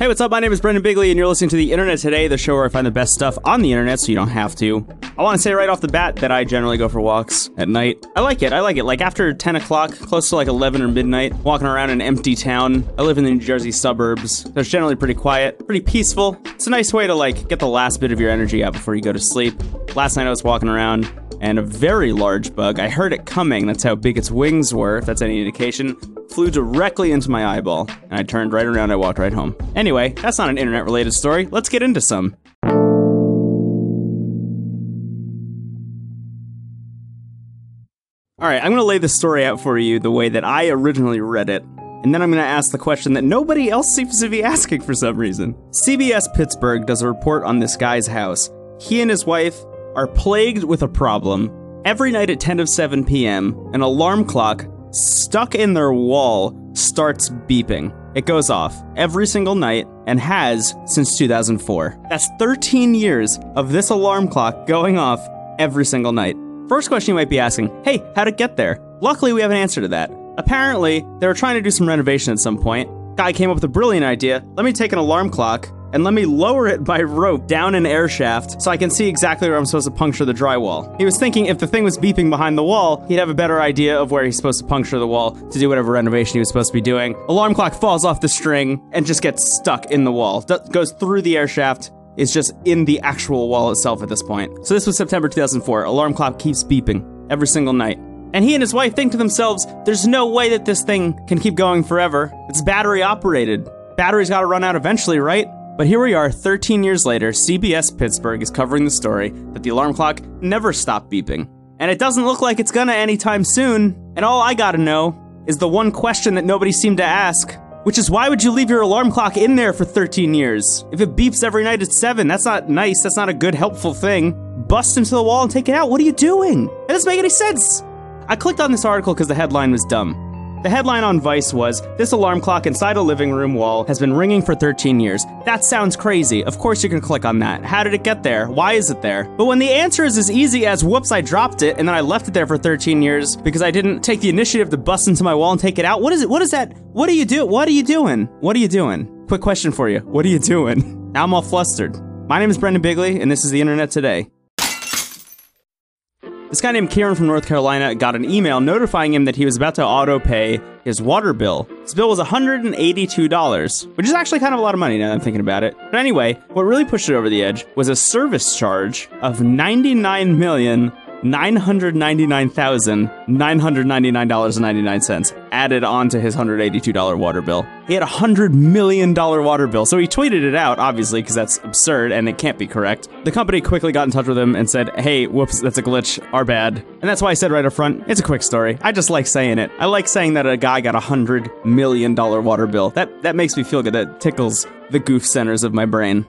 Hey, what's up? My name is Brendan Bigley, and you're listening to The Internet Today, the show where I find the best stuff on the internet so you don't have to. I want to say right off the bat that I generally go for walks at night. I like it. I like it. Like after 10 o'clock, close to like 11 or midnight, walking around an empty town. I live in the New Jersey suburbs. So it's generally pretty quiet, pretty peaceful. It's a nice way to like get the last bit of your energy out before you go to sleep. Last night I was walking around and a very large bug. I heard it coming. That's how big its wings were, if that's any indication. Flew directly into my eyeball, and I turned right around. I walked right home. Anyway, that's not an internet related story. Let's get into some. All right, I'm going to lay the story out for you the way that I originally read it. And then I'm going to ask the question that nobody else seems to be asking for some reason. CBS Pittsburgh does a report on this guy's house. He and his wife are plagued with a problem. Every night at 10 of 7 p.m., an alarm clock stuck in their wall starts beeping. It goes off every single night and has since 2004. That's 13 years of this alarm clock going off every single night. First question you might be asking hey, how'd it get there? Luckily, we have an answer to that. Apparently, they were trying to do some renovation at some point. Guy came up with a brilliant idea. Let me take an alarm clock and let me lower it by rope down an air shaft so I can see exactly where I'm supposed to puncture the drywall. He was thinking if the thing was beeping behind the wall, he'd have a better idea of where he's supposed to puncture the wall to do whatever renovation he was supposed to be doing. Alarm clock falls off the string and just gets stuck in the wall. D- goes through the air shaft, is just in the actual wall itself at this point. So this was September 2004. Alarm clock keeps beeping every single night. And he and his wife think to themselves, there's no way that this thing can keep going forever. It's battery operated. Battery's gotta run out eventually, right? But here we are, 13 years later, CBS Pittsburgh is covering the story that the alarm clock never stopped beeping. And it doesn't look like it's gonna anytime soon. And all I gotta know is the one question that nobody seemed to ask, which is why would you leave your alarm clock in there for 13 years? If it beeps every night at 7, that's not nice, that's not a good, helpful thing. Bust into the wall and take it out. What are you doing? That doesn't make any sense. I clicked on this article because the headline was dumb. The headline on Vice was This alarm clock inside a living room wall has been ringing for 13 years. That sounds crazy. Of course, you can click on that. How did it get there? Why is it there? But when the answer is as easy as whoops, I dropped it and then I left it there for 13 years because I didn't take the initiative to bust into my wall and take it out. What is it? What is that? What are you doing? What are you doing? What are you doing? Quick question for you. What are you doing? Now I'm all flustered. My name is Brendan Bigley, and this is the Internet Today. This guy named Kieran from North Carolina got an email notifying him that he was about to auto pay his water bill. His bill was $182, which is actually kind of a lot of money now that I'm thinking about it. But anyway, what really pushed it over the edge was a service charge of $99 million $999,999.99 added on to his $182 water bill. He had a $100 million water bill, so he tweeted it out, obviously, because that's absurd and it can't be correct. The company quickly got in touch with him and said, hey, whoops, that's a glitch, our bad. And that's why I said right up front, it's a quick story. I just like saying it. I like saying that a guy got a $100 million water bill. That, that makes me feel good. That tickles the goof centers of my brain.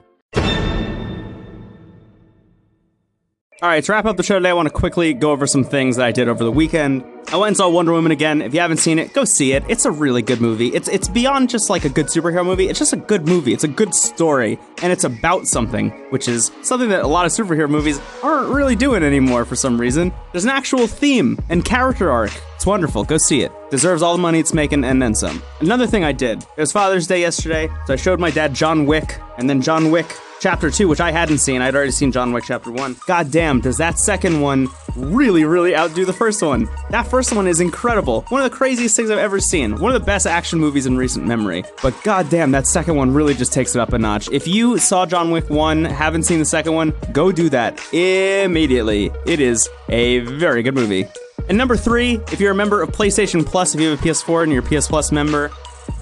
All right, to wrap up the show today, I want to quickly go over some things that I did over the weekend. I went and saw Wonder Woman again. If you haven't seen it, go see it. It's a really good movie. It's it's beyond just like a good superhero movie. It's just a good movie. It's a good story, and it's about something, which is something that a lot of superhero movies aren't really doing anymore for some reason. There's an actual theme and character arc. It's wonderful. Go see it. Deserves all the money it's making and then some. Another thing I did. It was Father's Day yesterday, so I showed my dad John Wick, and then John Wick Chapter 2, which I hadn't seen. I'd already seen John Wick Chapter 1. God damn, does that second one really, really outdo the first one? That first one is incredible. One of the craziest things I've ever seen. One of the best action movies in recent memory. But god damn, that second one really just takes it up a notch. If you saw John Wick 1, haven't seen the second one, go do that immediately. It is a very good movie. And number three, if you're a member of PlayStation Plus, if you have a PS4 and you're a PS Plus member,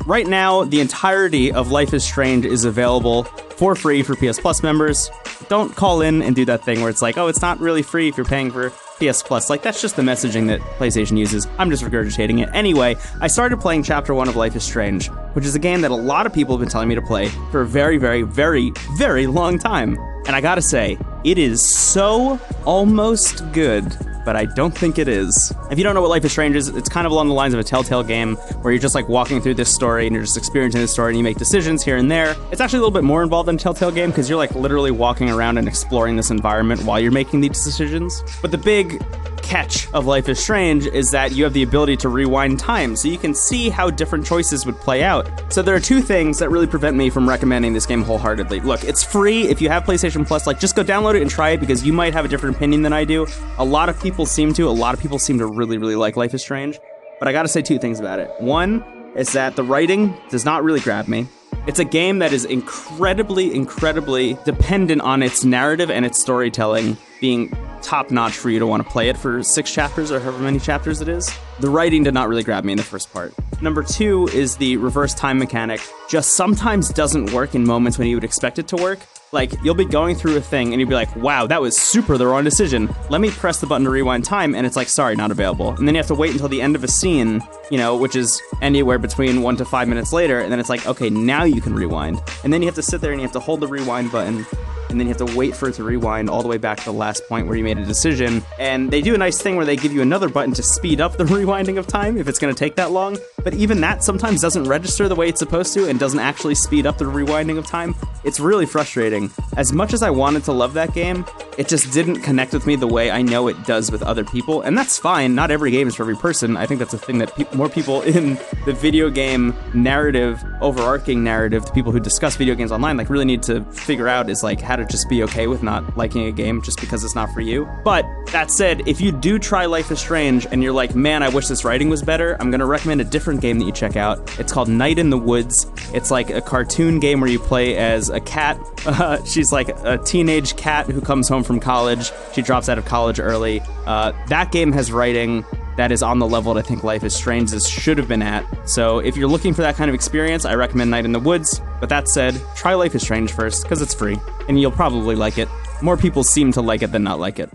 right now the entirety of Life is Strange is available for free for PS Plus members. Don't call in and do that thing where it's like, oh, it's not really free if you're paying for PS Plus. Like, that's just the messaging that PlayStation uses. I'm just regurgitating it. Anyway, I started playing Chapter 1 of Life is Strange, which is a game that a lot of people have been telling me to play for a very, very, very, very long time. And I gotta say, it is so almost good but I don't think it is. If you don't know what Life is Strange is, it's kind of along the lines of a Telltale game where you're just like walking through this story and you're just experiencing the story and you make decisions here and there. It's actually a little bit more involved than Telltale game because you're like literally walking around and exploring this environment while you're making these decisions. But the big catch of Life is Strange is that you have the ability to rewind time, so you can see how different choices would play out. So there are two things that really prevent me from recommending this game wholeheartedly. Look, it's free. If you have PlayStation Plus, like just go download it and try it because you might have a different opinion than I do. A lot of people seem to. A lot of people seem to really, really like Life is Strange. But I gotta say two things about it. One is that the writing does not really grab me. It's a game that is incredibly, incredibly dependent on its narrative and its storytelling being top notch for you to want to play it for six chapters or however many chapters it is. The writing did not really grab me in the first part. Number two is the reverse time mechanic just sometimes doesn't work in moments when you would expect it to work. Like, you'll be going through a thing and you'll be like, wow, that was super the wrong decision. Let me press the button to rewind time, and it's like, sorry, not available. And then you have to wait until the end of a scene, you know, which is anywhere between one to five minutes later, and then it's like, okay, now you can rewind. And then you have to sit there and you have to hold the rewind button and then you have to wait for it to rewind all the way back to the last point where you made a decision. And they do a nice thing where they give you another button to speed up the rewinding of time if it's going to take that long. But even that sometimes doesn't register the way it's supposed to and doesn't actually speed up the rewinding of time. It's really frustrating. As much as I wanted to love that game, it just didn't connect with me the way I know it does with other people. And that's fine. Not every game is for every person. I think that's a thing that pe- more people in the video game narrative, overarching narrative, to people who discuss video games online, like really need to figure out is like how to just be okay with not liking a game just because it's not for you. But that said, if you do try Life is Strange and you're like, man, I wish this writing was better, I'm to recommend a different game that you check out. It's called Night in the Woods. It's like a cartoon game where you play as a cat. Uh, she's like a teenage cat who comes home from college. She drops out of college early. Uh, that game has writing that is on the level that I think Life is Strange this should have been at. So if you're looking for that kind of experience, I recommend Night in the Woods. But that said, try Life is Strange first, because it's free, and you'll probably like it. More people seem to like it than not like it.